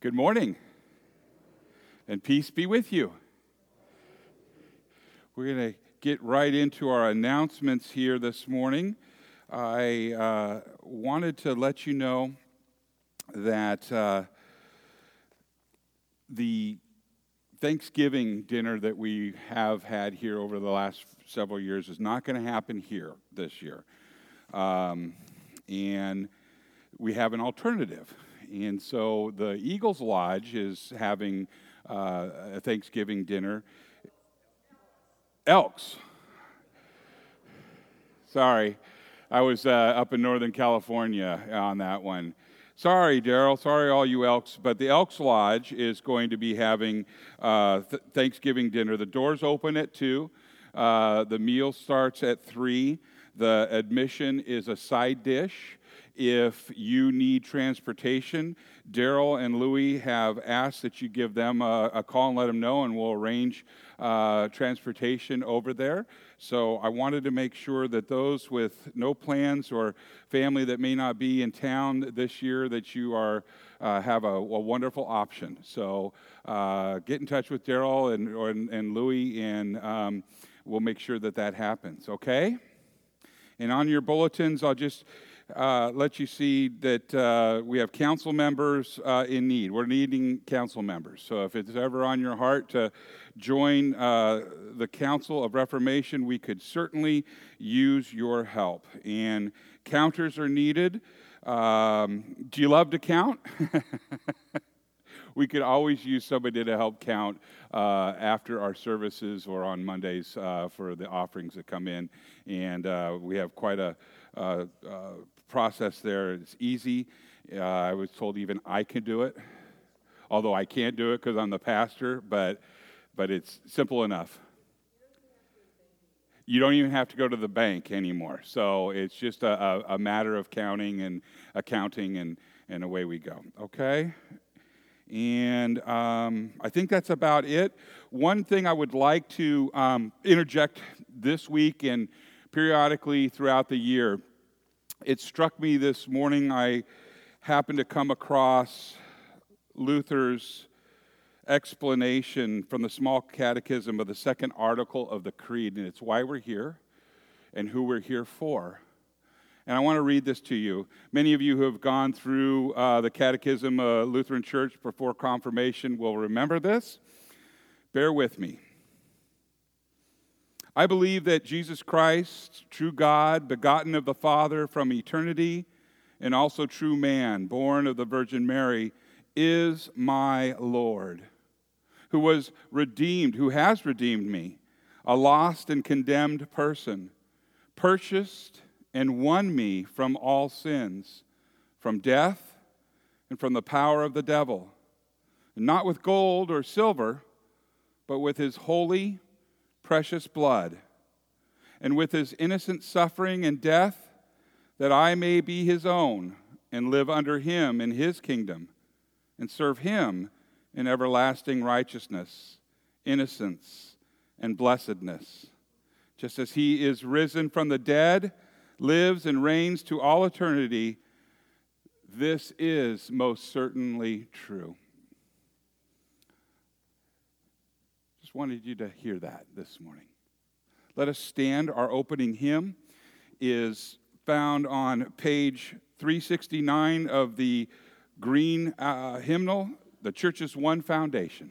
Good morning, and peace be with you. We're going to get right into our announcements here this morning. I uh, wanted to let you know that uh, the Thanksgiving dinner that we have had here over the last several years is not going to happen here this year. Um, and we have an alternative. And so the Eagles Lodge is having uh, a Thanksgiving dinner. Elks. Sorry, I was uh, up in Northern California on that one. Sorry, Daryl. Sorry, all you Elks. But the Elks Lodge is going to be having uh, th- Thanksgiving dinner. The doors open at 2, uh, the meal starts at 3. The admission is a side dish if you need transportation, Daryl and Louie have asked that you give them a, a, call and let them know, and we'll arrange uh, transportation over there. So I wanted to make sure that those with no plans or family that may not be in town this year, that you are uh, have a, a, wonderful option. So uh, get in touch with Daryl and, and, and, Louie, and um, we'll make sure that that happens. Okay. And on your bulletins, I'll just uh, let you see that uh, we have council members uh, in need. We're needing council members. So if it's ever on your heart to join uh, the Council of Reformation, we could certainly use your help. And counters are needed. Um, do you love to count? we could always use somebody to help count uh, after our services or on Mondays uh, for the offerings that come in. And uh, we have quite a uh, process there. It's easy. Uh, I was told even I can do it, although I can't do it because I'm the pastor, but, but it's simple enough. You don't even have to go to the bank anymore. So it's just a, a, a matter of counting and accounting, and, and away we go. Okay? And um, I think that's about it. One thing I would like to um, interject this week and periodically throughout the year it struck me this morning, I happened to come across Luther's explanation from the small catechism of the second article of the Creed, and it's why we're here and who we're here for. And I want to read this to you. Many of you who have gone through uh, the Catechism of Lutheran Church before confirmation will remember this. Bear with me. I believe that Jesus Christ, true God, begotten of the Father from eternity, and also true man, born of the Virgin Mary, is my Lord, who was redeemed, who has redeemed me, a lost and condemned person, purchased and won me from all sins, from death and from the power of the devil, not with gold or silver, but with his holy precious blood, and with his innocent suffering and death, that I may be his own and live under him in his kingdom and serve him in everlasting righteousness, innocence, and blessedness. Just as he is risen from the dead, lives and reigns to all eternity, this is most certainly true. Wanted you to hear that this morning. Let us stand. Our opening hymn is found on page 369 of the green uh, hymnal, The Church's One Foundation.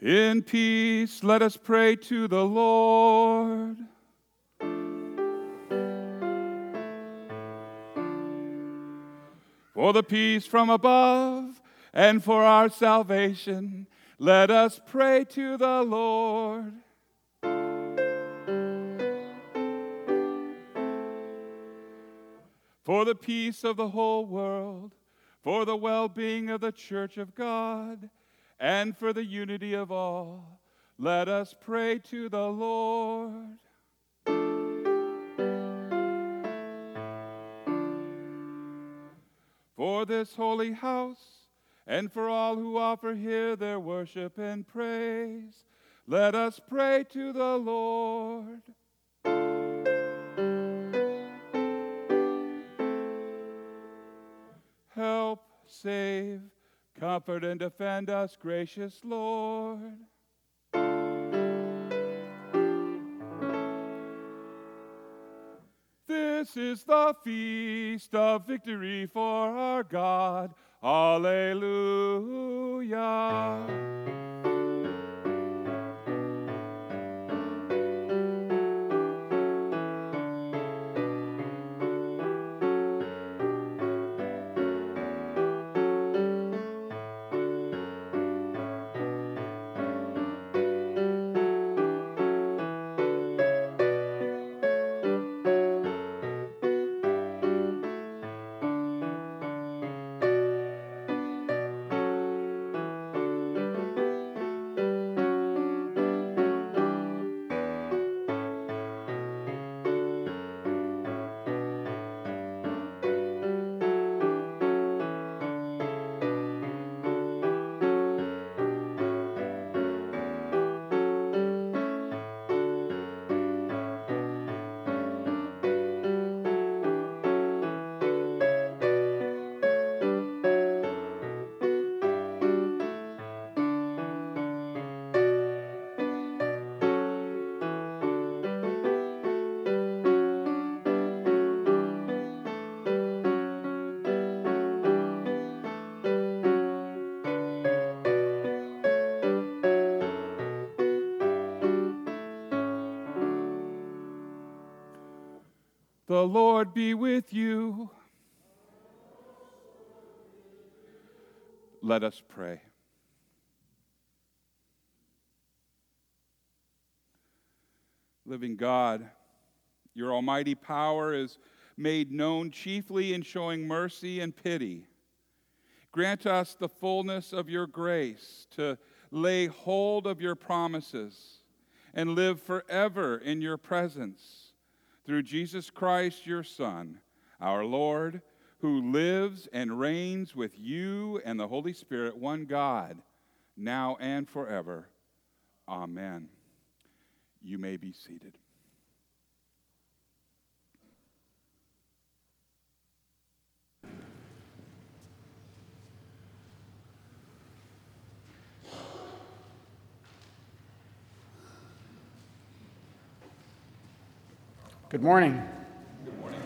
In peace, let us pray to the Lord. For the peace from above and for our salvation, let us pray to the Lord. For the peace of the whole world, for the well being of the church of God and for the unity of all, let us pray to the Lord. For this holy house, and for all who offer here their worship and praise, let us pray to the Lord. Help, save, Comfort and defend us, gracious Lord. This is the feast of victory for our God. Alleluia. The Lord be with you. Let us pray. Living God, your almighty power is made known chiefly in showing mercy and pity. Grant us the fullness of your grace to lay hold of your promises and live forever in your presence through Jesus Christ, your Son, our Lord, who lives and reigns with you and the Holy Spirit, one God, now and forever. Amen. You may be seated. Good morning. Good morning.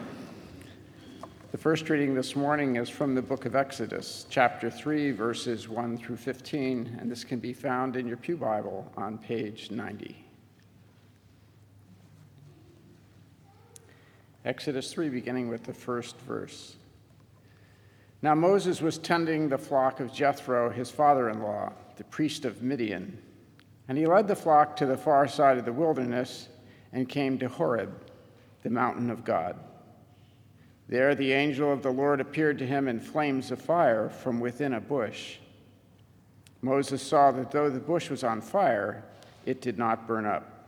The first reading this morning is from the book of Exodus, chapter 3, verses 1 through 15, and this can be found in your Pew Bible on page 90. Exodus 3, beginning with the first verse. Now Moses was tending the flock of Jethro, his father in law, the priest of Midian, and he led the flock to the far side of the wilderness and came to Horeb the mountain of God. There the angel of the Lord appeared to him in flames of fire from within a bush. Moses saw that though the bush was on fire, it did not burn up.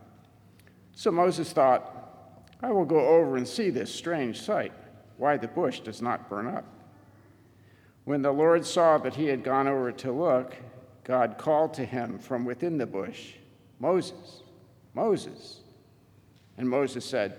So Moses thought, I will go over and see this strange sight, why the bush does not burn up. When the Lord saw that he had gone over to look, God called to him from within the bush, Moses, Moses. And Moses said,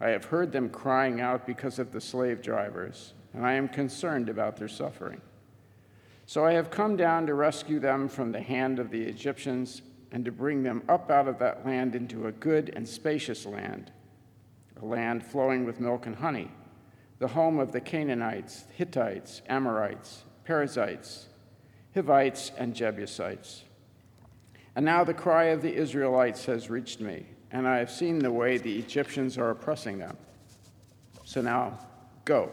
I have heard them crying out because of the slave drivers, and I am concerned about their suffering. So I have come down to rescue them from the hand of the Egyptians and to bring them up out of that land into a good and spacious land, a land flowing with milk and honey, the home of the Canaanites, Hittites, Amorites, Perizzites, Hivites, and Jebusites. And now the cry of the Israelites has reached me and I have seen the way the Egyptians are oppressing them. So now, go.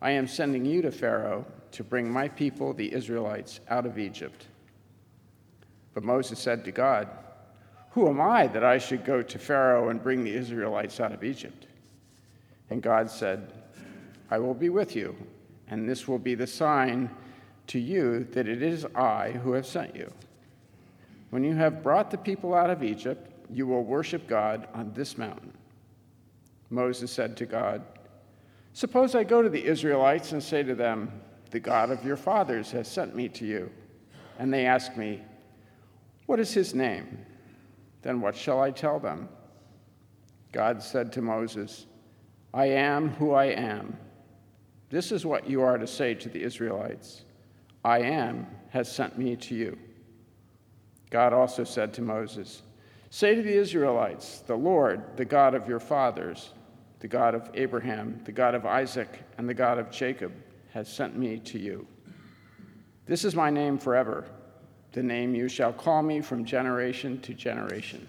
I am sending you to Pharaoh to bring my people, the Israelites, out of Egypt. But Moses said to God, Who am I that I should go to Pharaoh and bring the Israelites out of Egypt? And God said, I will be with you, and this will be the sign to you that it is I who have sent you. When you have brought the people out of Egypt, you will worship God on this mountain. Moses said to God, Suppose I go to the Israelites and say to them, The God of your fathers has sent me to you. And they ask me, What is his name? Then what shall I tell them? God said to Moses, I am who I am. This is what you are to say to the Israelites I am has sent me to you. God also said to Moses, Say to the Israelites, The Lord, the God of your fathers, the God of Abraham, the God of Isaac, and the God of Jacob, has sent me to you. This is my name forever, the name you shall call me from generation to generation.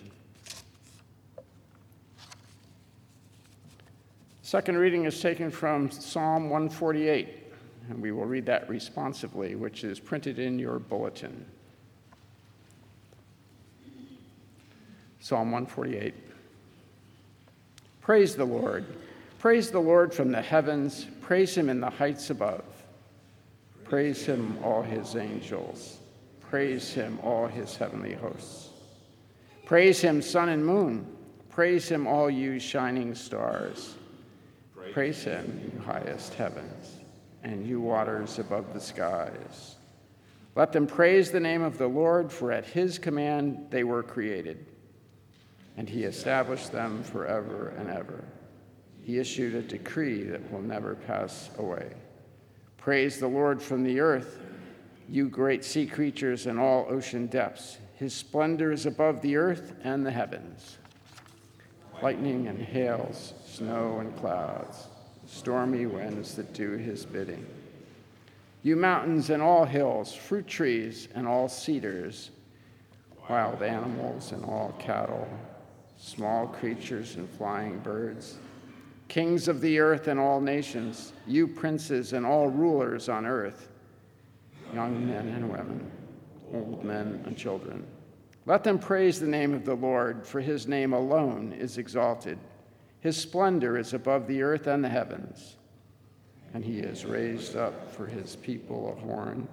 Second reading is taken from Psalm 148, and we will read that responsively, which is printed in your bulletin. Psalm 148. Praise the Lord. Praise the Lord from the heavens. Praise him in the heights above. Praise him, all his angels. Praise him, all his heavenly hosts. Praise him, sun and moon. Praise him, all you shining stars. Praise him, you highest heavens, and you waters above the skies. Let them praise the name of the Lord, for at his command they were created and he established them forever and ever. he issued a decree that will never pass away. Praise the Lord from the earth, you great sea creatures and all ocean depths. His splendor is above the earth and the heavens. Lightning and hails, snow and clouds, stormy winds that do his bidding. You mountains and all hills, fruit trees and all cedars, wild animals and all cattle, small creatures and flying birds kings of the earth and all nations, you princes and all rulers on earth, young men and women, old men and children. Let them praise the name of the Lord, for his name alone is exalted. His splendor is above the earth and the heavens. And he has raised up for his people a horn,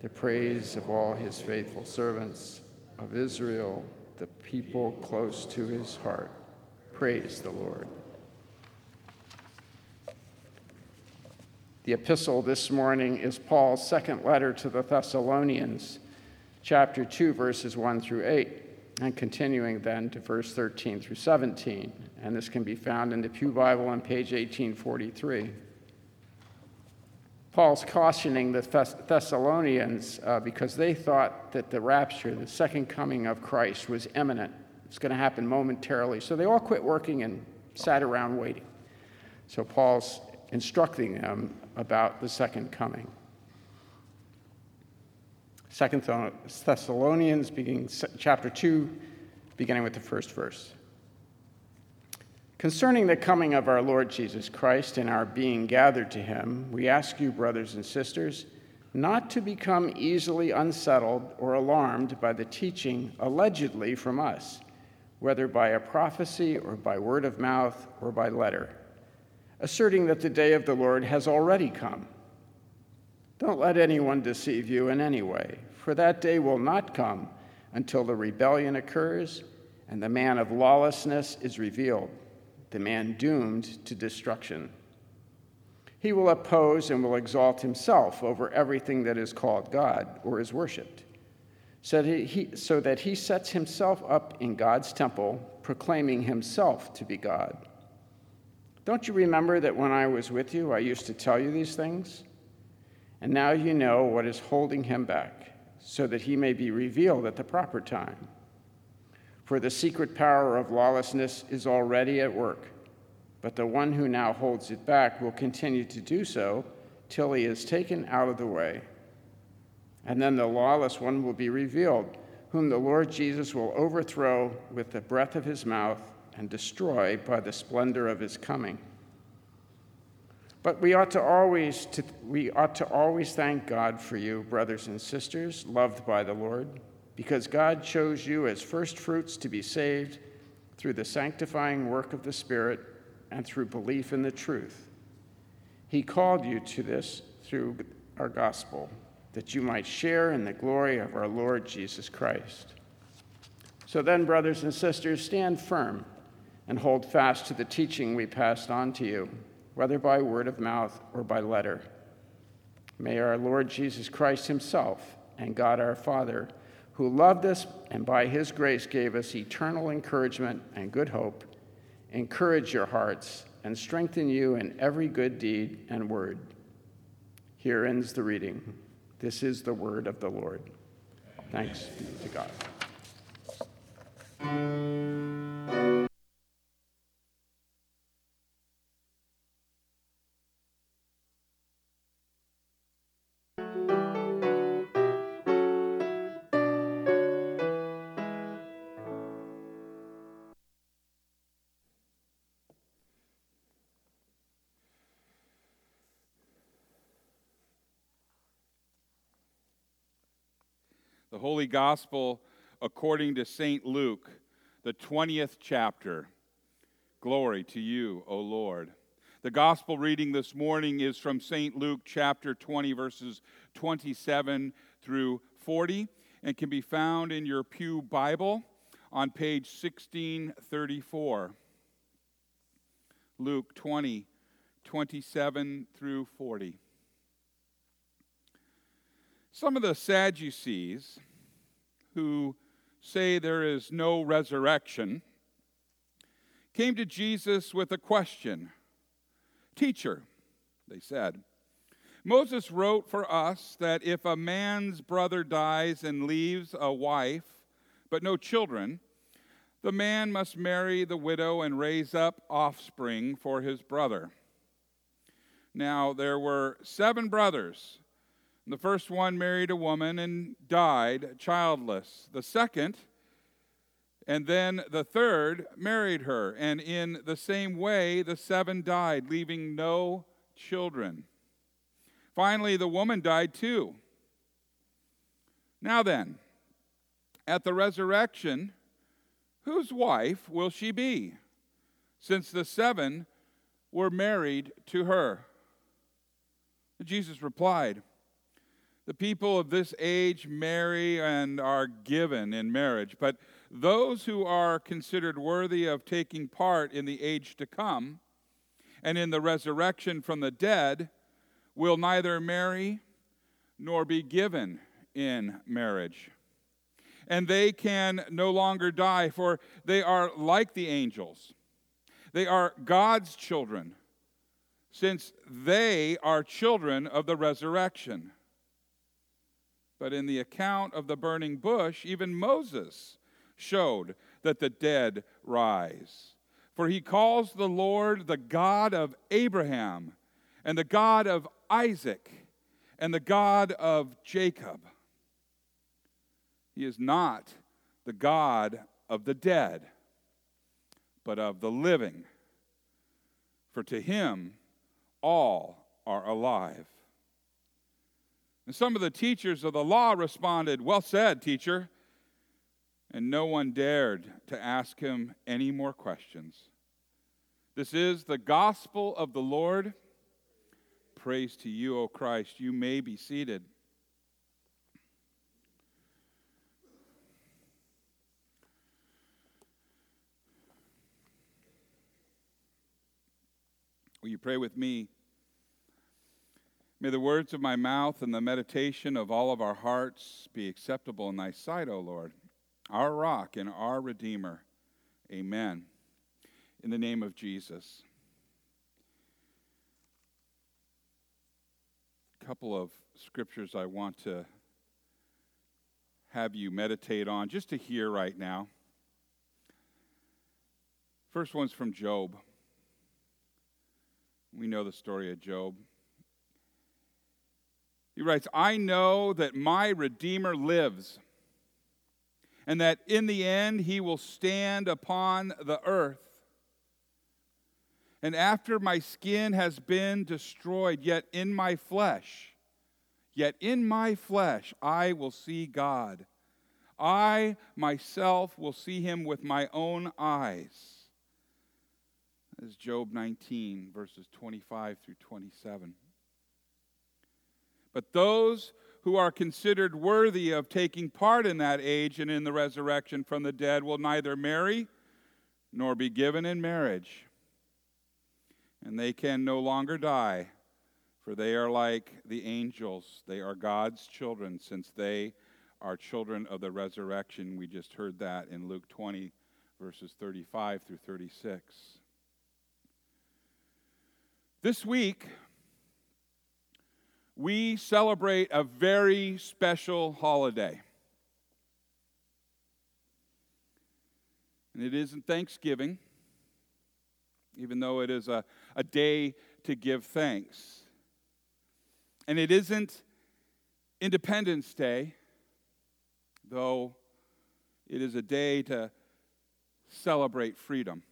the praise of all his faithful servants of Israel, the people close to his heart. Praise the Lord. The epistle this morning is Paul's second letter to the Thessalonians, chapter 2, verses 1 through 8, and continuing then to verse 13 through 17. And this can be found in the Pew Bible on page 1843. Paul's cautioning the Thessalonians uh, because they thought that the rapture, the second coming of Christ, was imminent. It's going to happen momentarily. So they all quit working and sat around waiting. So Paul's instructing them about the second coming. Second Thessalonians, beginning chapter 2, beginning with the first verse. Concerning the coming of our Lord Jesus Christ and our being gathered to him, we ask you, brothers and sisters, not to become easily unsettled or alarmed by the teaching allegedly from us, whether by a prophecy or by word of mouth or by letter asserting that the day of the Lord has already come. Don't let anyone deceive you in any way, for that day will not come until the rebellion occurs and the man of lawlessness is revealed, the man doomed to destruction. He will oppose and will exalt himself over everything that is called God or is worshiped, so that he, so that he sets himself up in God's temple, proclaiming himself to be God. Don't you remember that when I was with you, I used to tell you these things? And now you know what is holding him back, so that he may be revealed at the proper time. For the secret power of lawlessness is already at work, but the one who now holds it back will continue to do so till he is taken out of the way. And then the lawless one will be revealed, whom the Lord Jesus will overthrow with the breath of his mouth and destroy by the splendor of his coming. But we ought to always to, we ought to always thank God for you, brothers and sisters, loved by the Lord, because God chose you as first fruits to be saved through the sanctifying work of the Spirit and through belief in the truth. He called you to this through our gospel, that you might share in the glory of our Lord Jesus Christ. So then, brothers and sisters, stand firm and hold fast to the teaching we passed on to you, whether by word of mouth or by letter. May our Lord Jesus Christ Himself and God our Father, who loved us and by His grace gave us eternal encouragement and good hope, encourage your hearts and strengthen you in every good deed and word. Here ends the reading. This is the word of the Lord. Thanks be to God. Holy Gospel according to St. Luke, the 20th chapter. Glory to you, O Lord. The gospel reading this morning is from St. Luke chapter 20, verses 27 through 40, and can be found in your Pew Bible on page 1634. Luke 20, 27 through 40. Some of the Sadducees, who say there is no resurrection, came to Jesus with a question Teacher, they said, Moses wrote for us that if a man's brother dies and leaves a wife, but no children, the man must marry the widow and raise up offspring for his brother. Now, there were seven brothers. The first one married a woman and died childless. The second, and then the third, married her. And in the same way, the seven died, leaving no children. Finally, the woman died too. Now then, at the resurrection, whose wife will she be? Since the seven were married to her. Jesus replied, The people of this age marry and are given in marriage, but those who are considered worthy of taking part in the age to come and in the resurrection from the dead will neither marry nor be given in marriage. And they can no longer die, for they are like the angels. They are God's children since they are children of the resurrection. But in the account of the burning bush, even Moses showed that the dead rise. For he calls the Lord the God of Abraham, and the God of Isaac, and the God of Jacob. He is not the God of the dead, but of the living. For to him, all are alive. And some of the teachers of the law responded, Well said, teacher. And no one dared to ask him any more questions. This is the gospel of the Lord. Praise to you, O Christ. You may be seated. Will you pray with me? May the words of my mouth and the meditation of all of our hearts be acceptable in thy sight, O Lord, our rock and our redeemer. Amen. In the name of Jesus. A couple of scriptures I want to have you meditate on, just to hear right now. First one's from Job. We know the story of Job. He writes, I know that my Redeemer lives, and that in the end he will stand upon the earth. And after my skin has been destroyed, yet in my flesh, yet in my flesh I will see God. I myself will see him with my own eyes is Job 19, verses 25 through 27. But those who are considered worthy of taking part in that age and in the resurrection from the dead will neither marry nor be given in marriage. And they can no longer die, for they are like the angels. They are God's children, since they are children of the resurrection. We just heard that in Luke 20, verses 35 through 36. This week, we celebrate a very special holiday. And it isn't Thanksgiving, even though it is a, a day to give thanks. And it isn't Independence Day, though it is a day to celebrate freedom.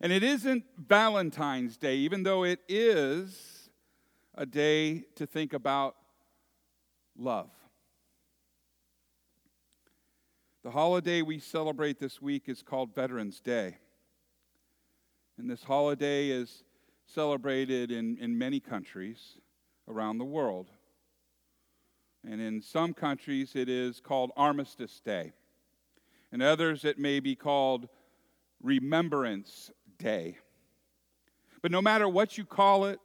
And it isn't Valentine's Day, even though it is a day to think about love. The holiday we celebrate this week is called Veterans Day. And this holiday is celebrated in, in many countries around the world. And in some countries, it is called Armistice Day. In others, it may be called Remembrance day. But no matter what you call it,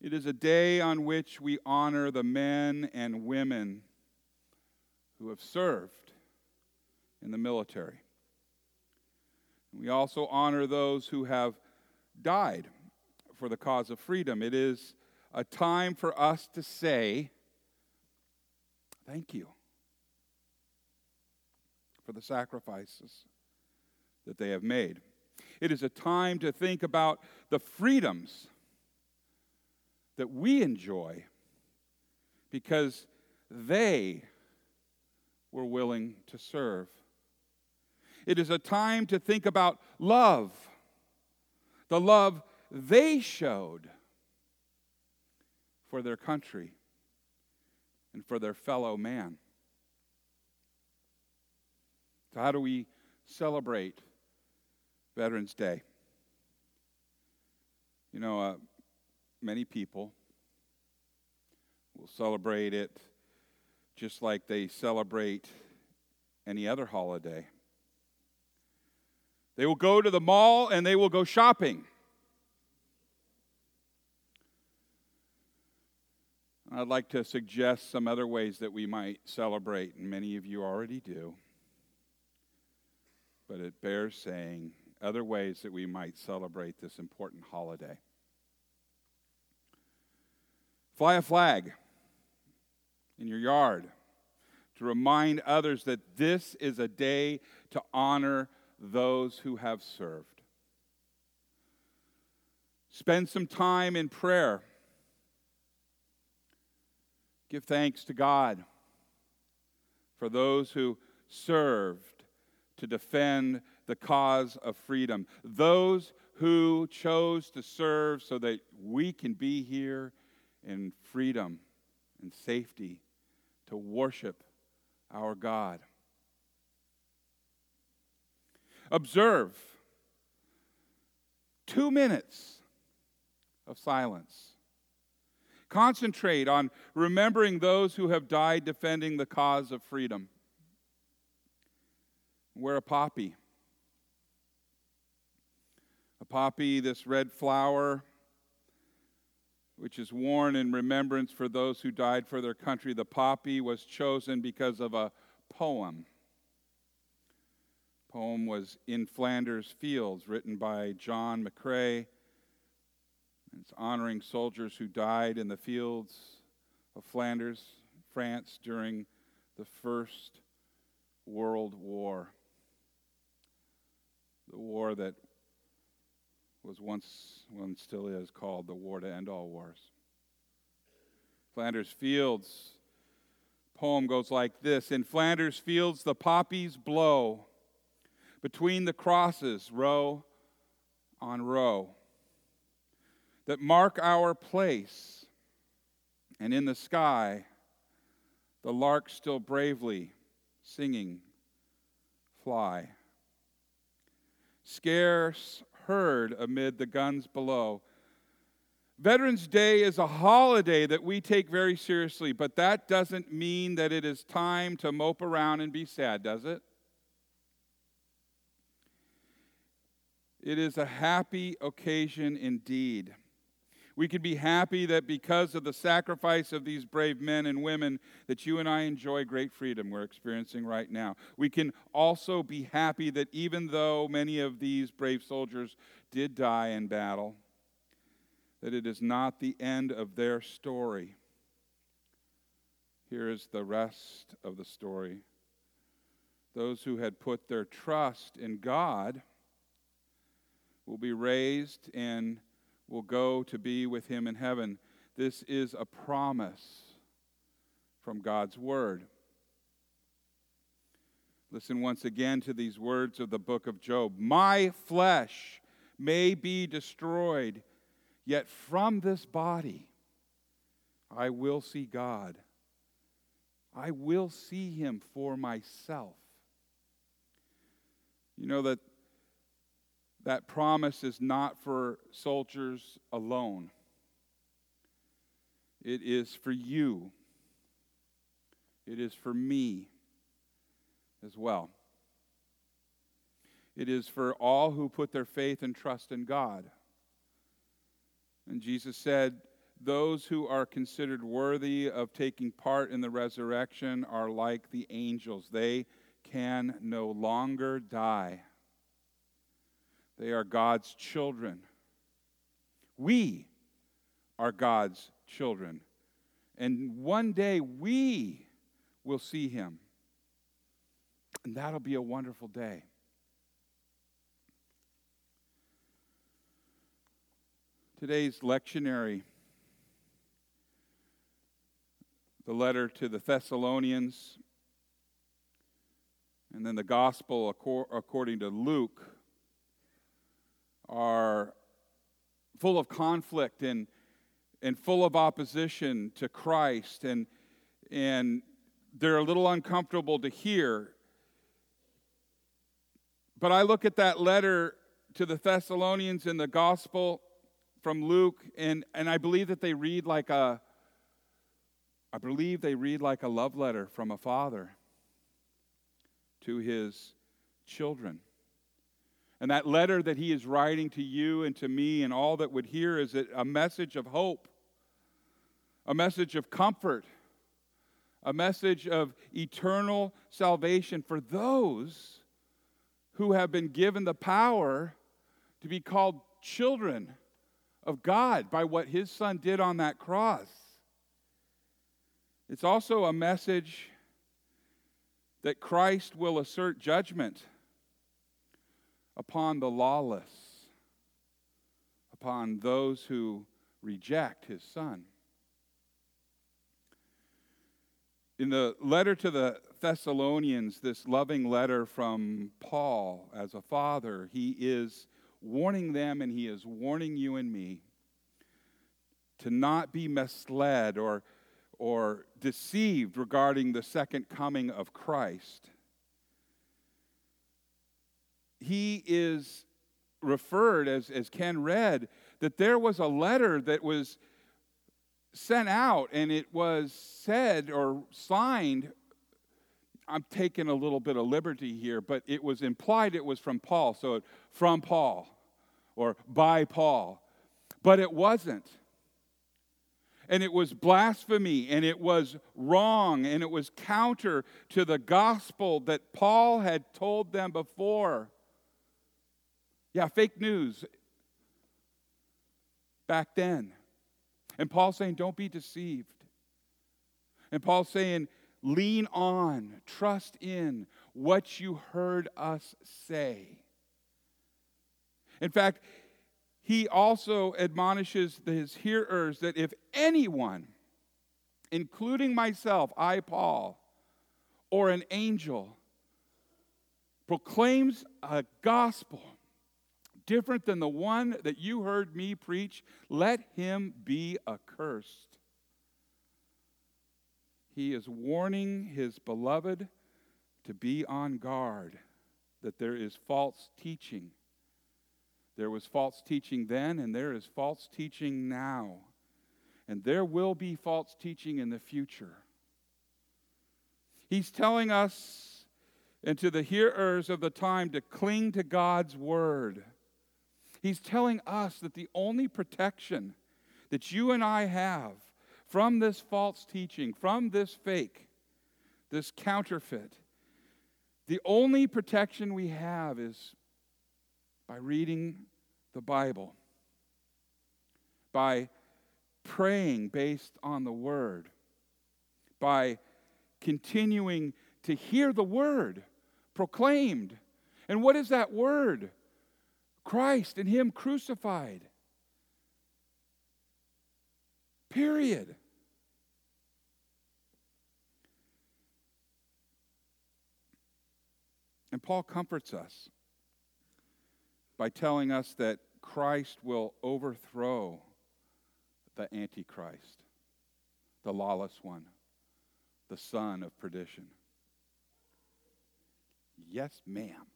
it is a day on which we honor the men and women who have served in the military. We also honor those who have died for the cause of freedom. It is a time for us to say, Thank you for the sacrifices that they have made. It is a time to think about the freedoms that we enjoy because they were willing to serve. It is a time to think about love, the love they showed for their country and for their fellow man. So, how do we celebrate Veterans Day? You know, uh, many people will celebrate it just like they celebrate any other holiday. They will go to the mall and they will go shopping. I'd like to suggest some other ways that we might celebrate, and many of you already do. But it bears saying other ways that we might celebrate this important holiday. Fly a flag in your yard to remind others that this is a day to honor those who have served. Spend some time in prayer Give thanks to God for those who served to defend the cause of freedom, those who chose to serve so that we can be here in freedom and safety to worship our God. Observe two minutes of silence Concentrate on remembering those who have died defending the cause of freedom. Wear a poppy. A poppy, this red flower, which is worn in remembrance for those who died for their country. The poppy was chosen because of a poem. The poem was In Flanders Fields, written by John McCrae it's honoring soldiers who died in the fields of Flanders, France, during the First World War. The war that was once, one still is, called the war to end all wars. Flanders Fields poem goes like this In Flanders Fields, the poppies blow between the crosses, row on row that mark our place. And in the sky, the lark still bravely singing, fly. Scarce heard amid the guns below. Veterans Day is a holiday that we take very seriously, but that doesn't mean that it is time to mope around and be sad, does it? It is a happy occasion indeed. We can be happy that because of the sacrifice of these brave men and women that you and I enjoy great freedom we're experiencing right now. We can also be happy that even though many of these brave soldiers did die in battle, that it is not the end of their story. Here is the rest of the story. Those who had put their trust in God will be raised in will go to be with him in heaven. This is a promise from God's word. Listen once again to these words of the book of Job My flesh may be destroyed, yet from this body I will see God. I will see him for myself. You know that that promise is not for soldiers alone, it is for you, it is for me as well. It is for all who put their faith and trust in God. And Jesus said, Those who are considered worthy of taking part in the resurrection are like the angels. They can no longer die. They are God's children, We are God's children. And one day we will see him. And that'll be a wonderful day. Today's lectionary, the letter to the Thessalonians, and then the gospel according to Luke, are full of conflict and, and full of opposition to Christ, and, and they're a little uncomfortable to hear. But I look at that letter to the Thessalonians in the gospel from Luke, and, and I believe that they read like a I believe they read like a love letter from a father to his children. And that letter that he is writing to you and to me and all that would hear is a message of hope, a message of comfort, a message of eternal salvation for those who have been given the power to be called children of God by what his son did on that cross. It's also a message that Christ will assert judgment upon the lawless, upon those who reject his son. In the letter to the Thessalonians, this loving letter from Paul as a father, he is warning them and he is warning you and me to not be misled or, or deceived regarding the second coming of Christ he is referred, as, as Ken read, that there was a letter that was sent out and it was said or signed. I'm taking a little bit of liberty here, but it was implied it was from Paul. So from Paul or by Paul. But it wasn't. And it was blasphemy and it was wrong and it was counter to the gospel that Paul had told them before. Yeah, fake news back then. And Paul's saying, don't be deceived. And Paul's saying, lean on, trust in what you heard us say. In fact, he also admonishes his hearers that if anyone, including myself, I, Paul, or an angel, proclaims a gospel different than the one that you heard me preach, let him be accursed. He is warning his beloved to be on guard that there is false teaching. There was false teaching then, and there is false teaching now. And there will be false teaching in the future. He's telling us and to the hearers of the time to cling to God's word He's telling us that the only protection that you and I have from this false teaching, from this fake, this counterfeit, the only protection we have is by reading the Bible, by praying based on the Word, by continuing to hear the Word proclaimed. And what is that Word? Christ and Him crucified. Period. And Paul comforts us by telling us that Christ will overthrow the Antichrist, the lawless one, the son of perdition. Yes, ma'am.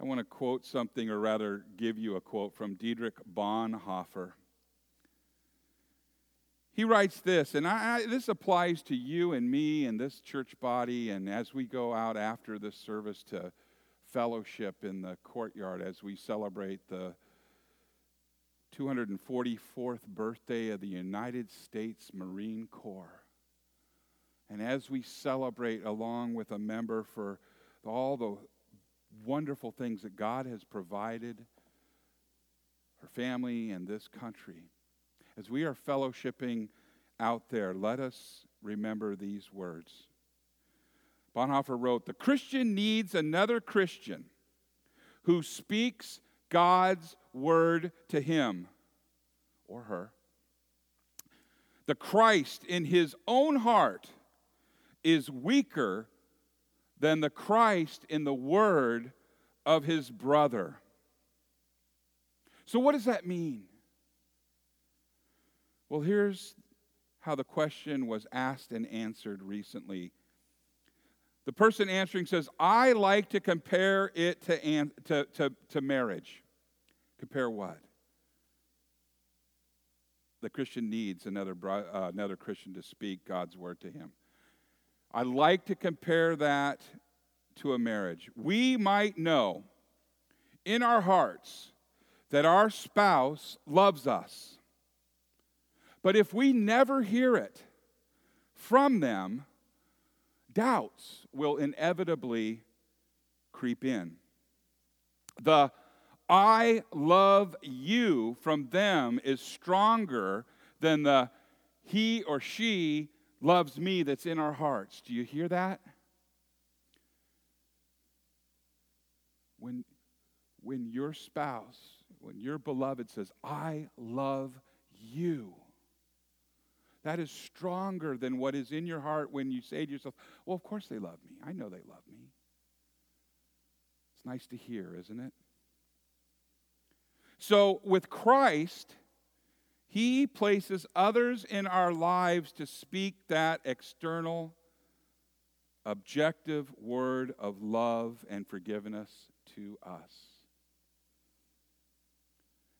I want to quote something, or rather give you a quote from Dietrich Bonhoeffer. He writes this, and I, I, this applies to you and me and this church body, and as we go out after this service to fellowship in the courtyard as we celebrate the 244th birthday of the United States Marine Corps. And as we celebrate along with a member for all the wonderful things that God has provided her family, and this country. As we are fellowshipping out there, let us remember these words. Bonhoeffer wrote The Christian needs another Christian who speaks God's word to him or her. The Christ in his own heart is weaker than the Christ in the word of his brother. So, what does that mean? Well, here's how the question was asked and answered recently. The person answering says, I like to compare it to, to, to, to marriage. Compare what? The Christian needs another, uh, another Christian to speak God's word to him. I like to compare that to a marriage. We might know in our hearts that our spouse loves us. But if we never hear it from them, doubts will inevitably creep in. The I love you from them is stronger than the he or she loves me that's in our hearts. Do you hear that? When, when your spouse, when your beloved says, I love you, that is stronger than what is in your heart when you say to yourself, Well, of course they love me. I know they love me. It's nice to hear, isn't it? So, with Christ, He places others in our lives to speak that external, objective word of love and forgiveness to us.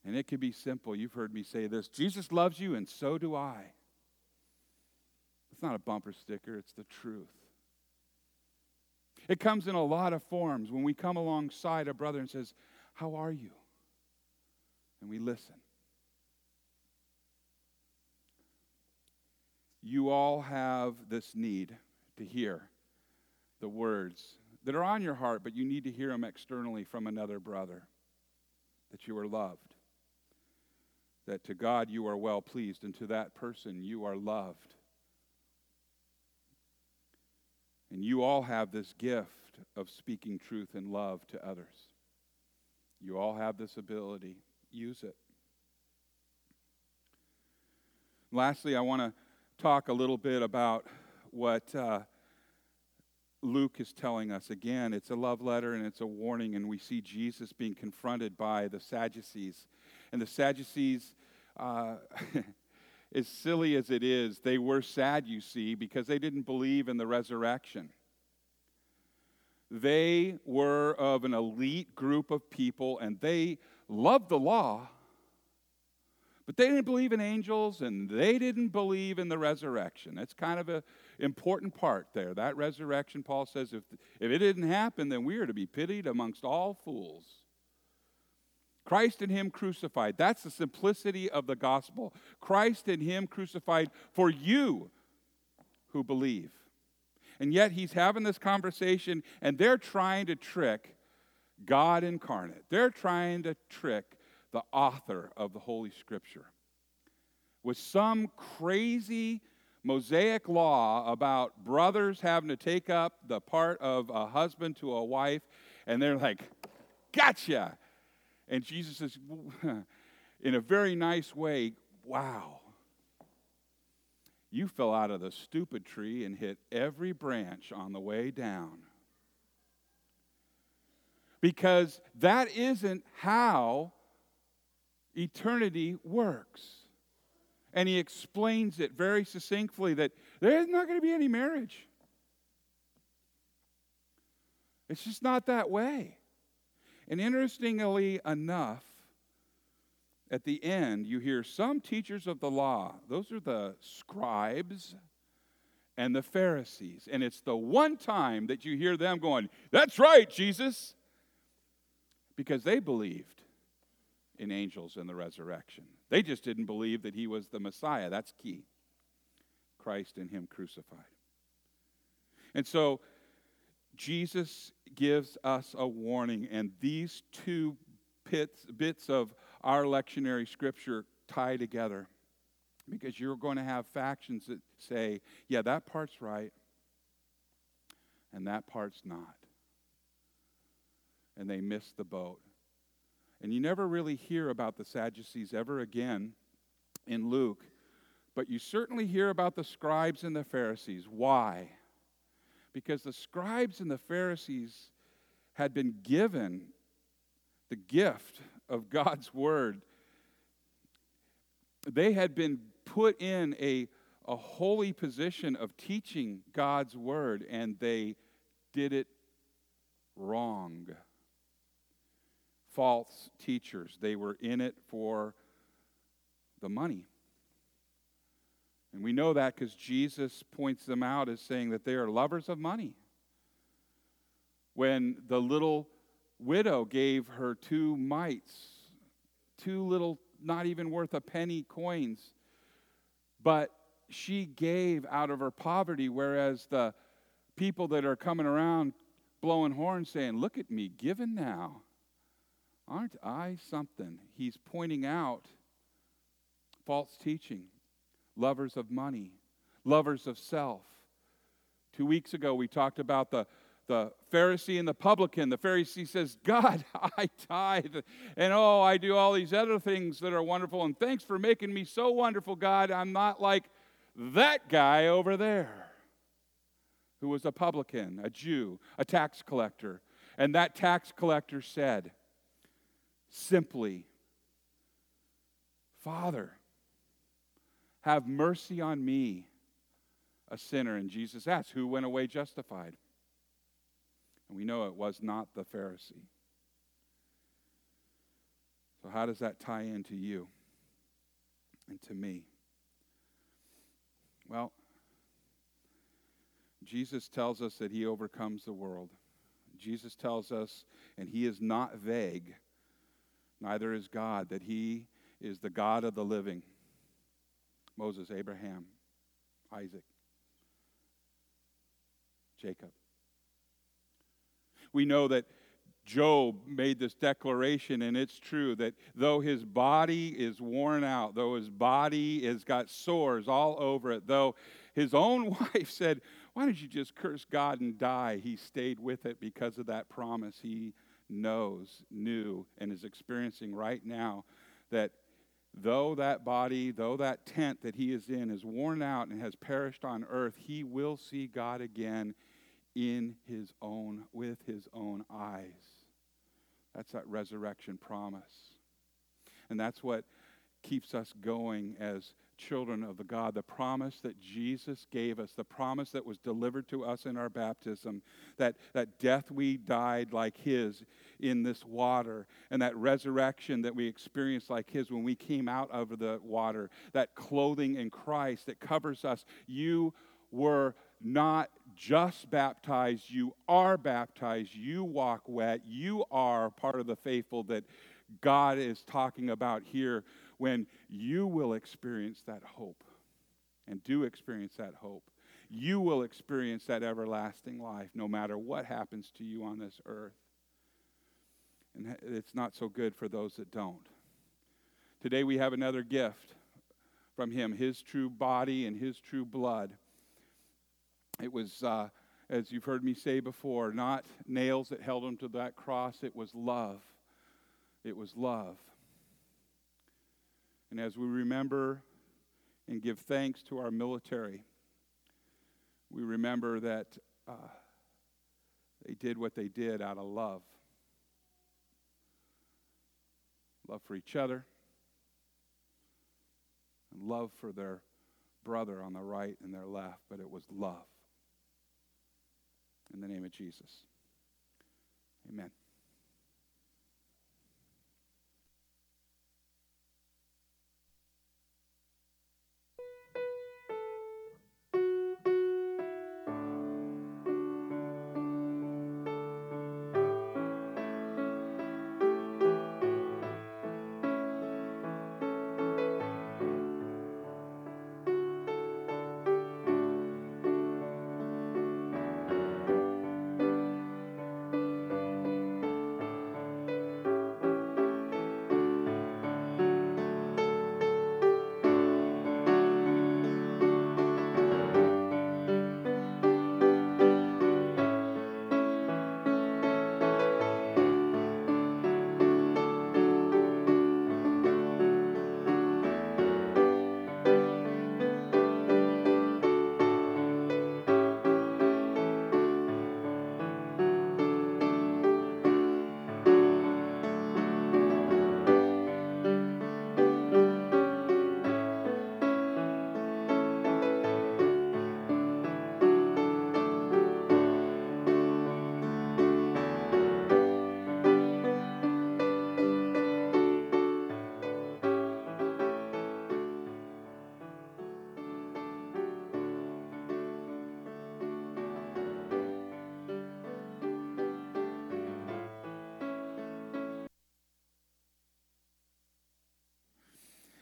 And it can be simple. You've heard me say this Jesus loves you, and so do I. It's not a bumper sticker, it's the truth. It comes in a lot of forms when we come alongside a brother and says, How are you? And we listen. You all have this need to hear the words that are on your heart, but you need to hear them externally from another brother that you are loved, that to God you are well pleased, and to that person you are loved. And you all have this gift of speaking truth and love to others. You all have this ability. Use it. Lastly, I want to talk a little bit about what uh, Luke is telling us. Again, it's a love letter and it's a warning, and we see Jesus being confronted by the Sadducees. And the Sadducees, uh, as silly as it is, they were sad, you see, because they didn't believe in the resurrection. They were of an elite group of people and they loved the law, but they didn't believe in angels and they didn't believe in the resurrection. That's kind of an important part there. That resurrection, Paul says, if, if it didn't happen, then we are to be pitied amongst all fools. Christ and Him crucified. That's the simplicity of the gospel. Christ and Him crucified for you who believe. And yet He's having this conversation, and they're trying to trick God incarnate. They're trying to trick the author of the Holy Scripture with some crazy Mosaic law about brothers having to take up the part of a husband to a wife, and they're like, gotcha. And Jesus says, in a very nice way, wow. You fell out of the stupid tree and hit every branch on the way down. Because that isn't how eternity works. And he explains it very succinctly that there's not going to be any marriage. It's just not that way. And interestingly enough, at the end, you hear some teachers of the law, those are the scribes and the Pharisees. And it's the one time that you hear them going, That's right, Jesus, because they believed in angels and the resurrection. They just didn't believe that he was the Messiah. That's key. Christ and him crucified. And so Jesus gives us a warning, and these two pits, bits of our lectionary scripture tie together because you're going to have factions that say, yeah, that part's right, and that part's not. And they miss the boat. And you never really hear about the Sadducees ever again in Luke, but you certainly hear about the scribes and the Pharisees. Why? Because the scribes and the Pharisees had been given the gift of God's word. They had been put in a, a holy position of teaching God's word, and they did it wrong. False teachers. They were in it for the money. And we know that because Jesus points them out as saying that they are lovers of money. When the little widow gave her two mites, two little, not even worth a penny coins, but she gave out of her poverty, whereas the people that are coming around blowing horns saying, Look at me, giving now. Aren't I something? He's pointing out false teaching, lovers of money, lovers of self. Two weeks ago, we talked about the the Pharisee and the publican. The Pharisee says, God, I tithe, and oh, I do all these other things that are wonderful, and thanks for making me so wonderful, God. I'm not like that guy over there who was a publican, a Jew, a tax collector. And that tax collector said, simply, Father, have mercy on me, a sinner. And Jesus asked, Who went away justified? And we know it was not the Pharisee. So, how does that tie into you and to me? Well, Jesus tells us that he overcomes the world. Jesus tells us, and he is not vague, neither is God, that he is the God of the living. Moses, Abraham, Isaac, Jacob. We know that Job made this declaration, and it's true that though his body is worn out, though his body has got sores all over it, though his own wife said, Why don't you just curse God and die? He stayed with it because of that promise he knows, knew, and is experiencing right now that though that body, though that tent that he is in is worn out and has perished on earth, he will see God again in his own, with his own eyes. That's that resurrection promise. And that's what keeps us going as children of the God. The promise that Jesus gave us, the promise that was delivered to us in our baptism, that, that death we died like His in this water, and that resurrection that we experienced like His when we came out of the water, that clothing in Christ that covers us. You were not just baptized, you are baptized, you walk wet, you are part of the faithful that God is talking about here when you will experience that hope and do experience that hope. You will experience that everlasting life no matter what happens to you on this earth. And it's not so good for those that don't. Today we have another gift from Him, His true body and His true blood. It was, uh, as you've heard me say before, not nails that held him to that cross, it was love. It was love. And as we remember and give thanks to our military, we remember that uh, they did what they did out of love love for each other, and love for their brother on the right and their left, but it was love in the name of Jesus. Amen.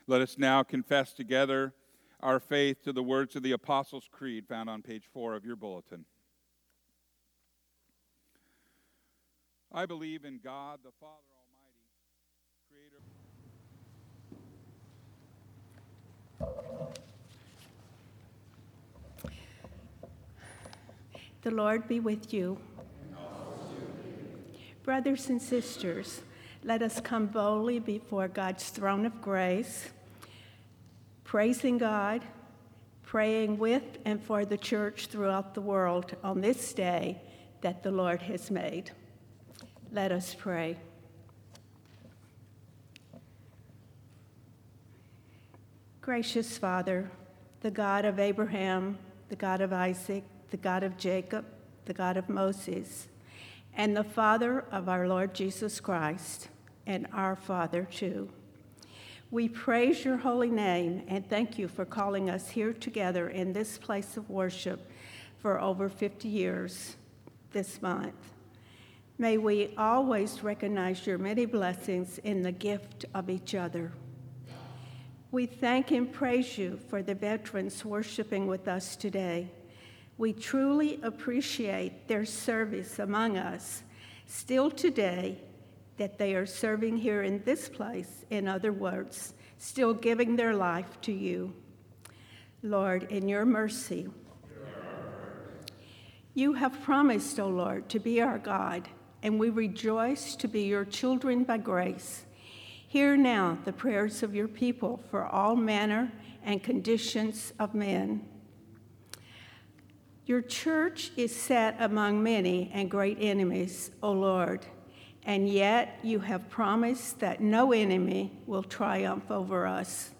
Let us now confess together our faith to the words of the Apostles' Creed found on page four of your bulletin. I believe in God, the Father Almighty, creator. The Lord be with you. Brothers and sisters, let us come boldly before God's throne of grace, praising God, praying with and for the church throughout the world on this day that the Lord has made. Let us pray. Gracious Father, the God of Abraham, the God of Isaac, the God of Jacob, the God of Moses, and the Father of our Lord Jesus Christ, and our Father too. We praise your holy name and thank you for calling us here together in this place of worship for over 50 years this month. May we always recognize your many blessings in the gift of each other. We thank and praise you for the veterans worshiping with us today. We truly appreciate their service among us still today that they are serving here in this place, in other words, still giving their life to you. Lord, in your mercy, you have promised, O oh Lord, to be our God, and we rejoice to be your children by grace. Hear now the prayers of your people for all manner and conditions of men. Your church is set among many and great enemies, O Lord, and yet you have promised that no enemy will triumph over us.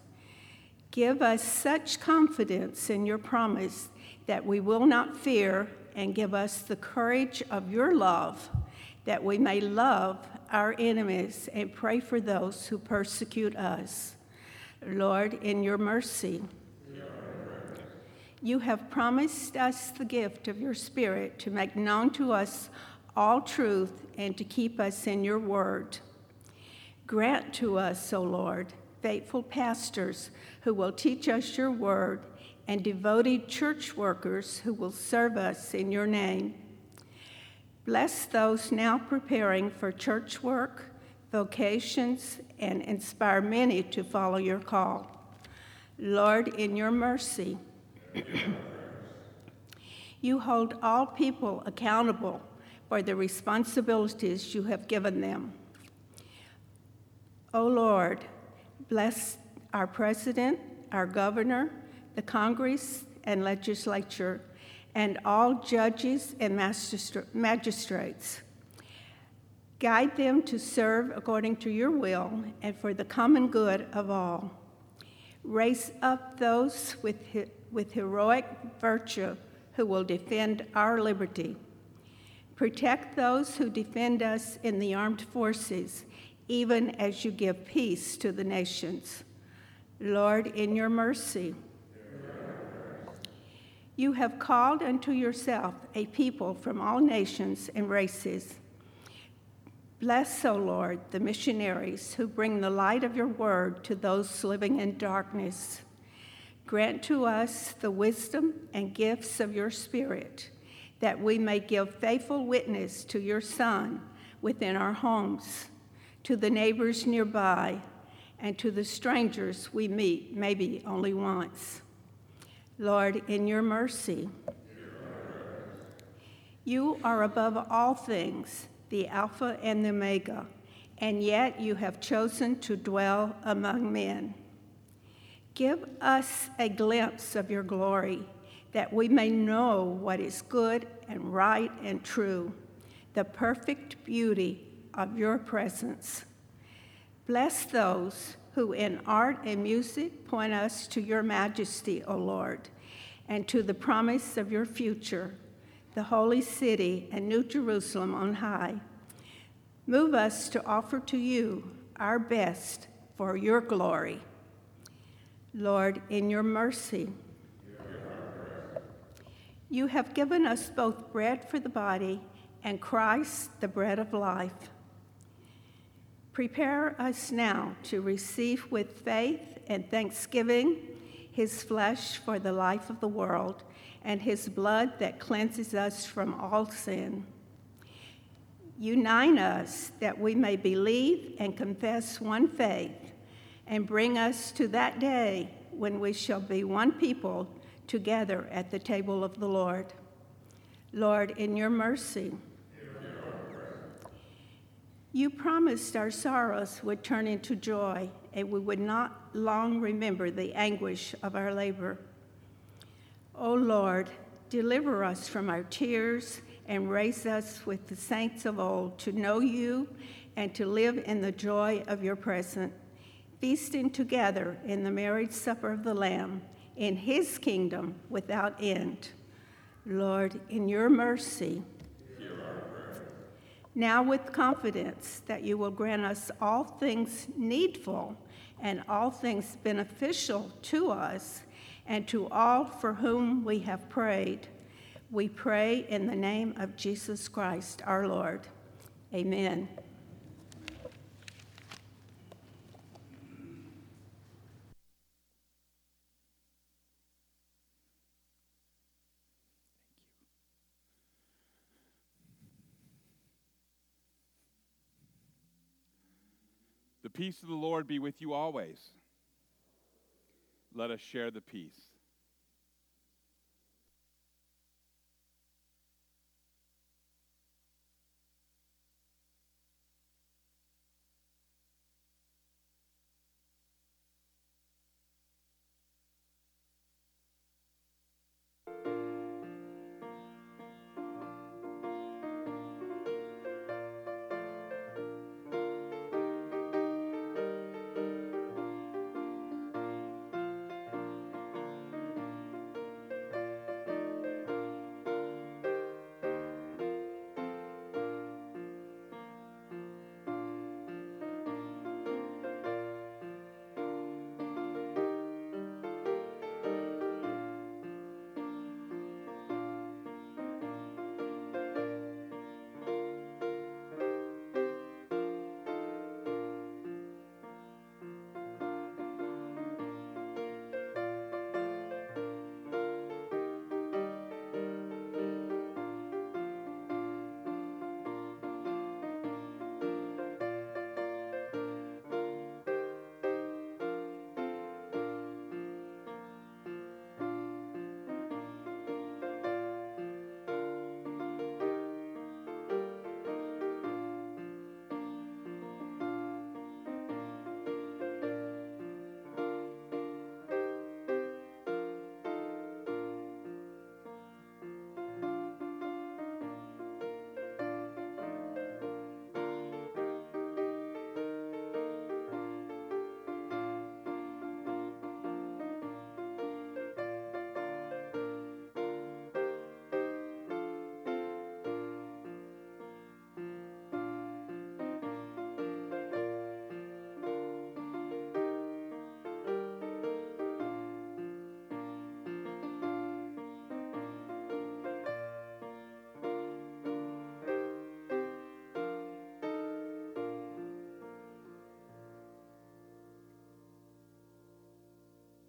Give us such confidence in your promise that we will not fear, and give us the courage of your love that we may love our enemies and pray for those who persecute us. Lord, in your mercy, you have promised us the gift of your Spirit to make known to us all truth and to keep us in your word. Grant to us, O Lord, faithful pastors who will teach us your word and devoted church workers who will serve us in your name. Bless those now preparing for church work, vocations, and inspire many to follow your call. Lord, in your mercy, you hold all people accountable for the responsibilities you have given them. O oh Lord, bless our president, our governor, the Congress, and legislature and all judges and magistrates. Guide them to serve according to your will and for the common good of all. Raise up those with, with heroic virtue who will defend our liberty. Protect those who defend us in the armed forces, even as you give peace to the nations. Lord, in your mercy, you have called unto yourself a people from all nations and races. Bless, O Lord, the missionaries who bring the light of your word to those living in darkness. Grant to us the wisdom and gifts of your Spirit, that we may give faithful witness to your Son within our homes, to the neighbors nearby, and to the strangers we meet maybe only once. Lord, in your mercy, you are above all things, the Alpha and the Omega, and yet you have chosen to dwell among men. Give us a glimpse of your glory, that we may know what is good and right and true, the perfect beauty of your presence. Bless those who in art and music point us to your majesty, O Lord, and to the promise of your future, the holy city and New Jerusalem on high. Move us to offer to you our best for your glory. Lord, in your mercy, you have given us both bread for the body and Christ, the bread of life. Prepare us now to receive with faith and thanksgiving his flesh for the life of the world and his blood that cleanses us from all sin. Unite us that we may believe and confess one faith, and bring us to that day when we shall be one people together at the table of the Lord. Lord, in your mercy, you promised our sorrows would turn into joy, and we would not long remember the anguish of our labor. O Lord, deliver us from our tears and raise us with the saints of old to know you and to live in the joy of your presence, feasting together in the marriage supper of the Lamb, in his kingdom without end. Lord, in your mercy, now with confidence that you will grant us all things needful and all things beneficial to us and to all for whom we have prayed. We pray in the name of Jesus Christ our Lord. Amen. Peace of the Lord be with you always. Let us share the peace.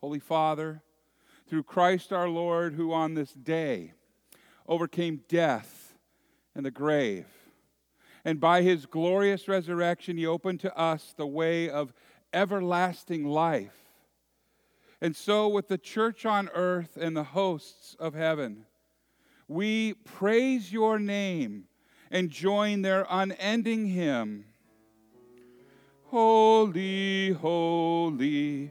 Holy Father, through Christ our Lord, who on this day overcame death and the grave. And by his glorious resurrection, he opened to us the way of everlasting life. And so, with the church on earth and the hosts of heaven, we praise your name and join their unending hymn Holy, holy,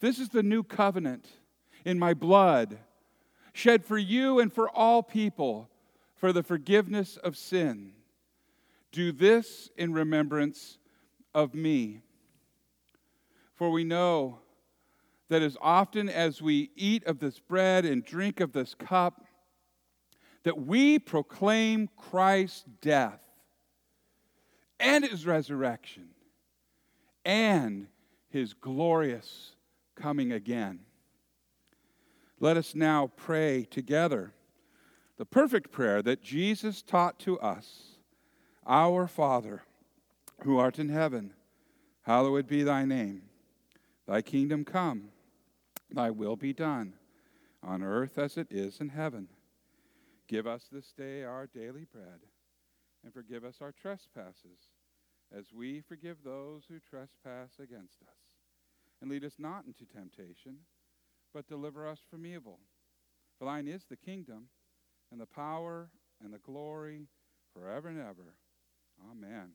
This is the new covenant in my blood, shed for you and for all people for the forgiveness of sin. Do this in remembrance of me. For we know that as often as we eat of this bread and drink of this cup, that we proclaim Christ's death and his resurrection and his glorious coming again. Let us now pray together the perfect prayer that Jesus taught to us Our Father, who art in heaven, hallowed be thy name. Thy kingdom come, thy will be done, on earth as it is in heaven. Give us this day our daily bread, and forgive us our trespasses, as we forgive those who trespass against us. And lead us not into temptation, but deliver us from evil. For thine is the kingdom, and the power, and the glory, forever and ever. Amen.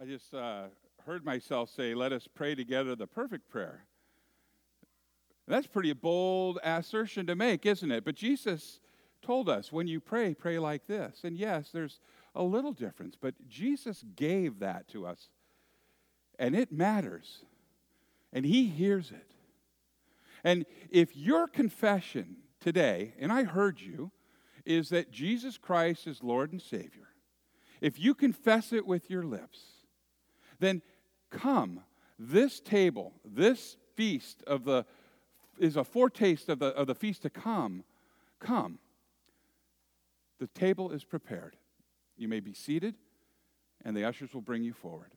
I just uh, heard myself say, Let us pray together the perfect prayer. That's pretty bold assertion to make, isn't it? But Jesus told us when you pray, pray like this. And yes, there's a little difference, but Jesus gave that to us. And it matters. And He hears it. And if your confession today, and I heard you, is that Jesus Christ is Lord and Savior, if you confess it with your lips, then come. This table, this feast of the is a foretaste of the, of the feast to come. Come. The table is prepared. You may be seated, and the ushers will bring you forward.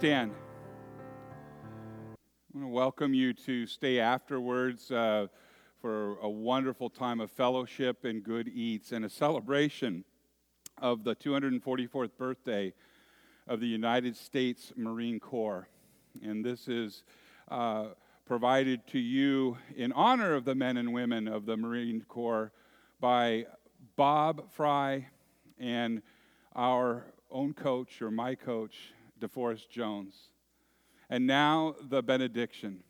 Stand. I want to welcome you to stay afterwards uh, for a wonderful time of fellowship and good eats and a celebration of the 244th birthday of the United States Marine Corps. And this is uh, provided to you in honor of the men and women of the Marine Corps by Bob Fry and our own coach, or my coach, DeForest Jones. And now the benediction.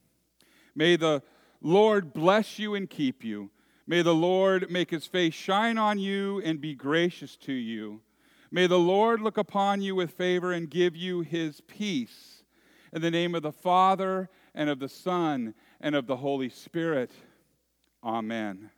May the Lord bless you and keep you. May the Lord make his face shine on you and be gracious to you. May the Lord look upon you with favor and give you his peace. In the name of the Father, and of the Son, and of the Holy Spirit. Amen.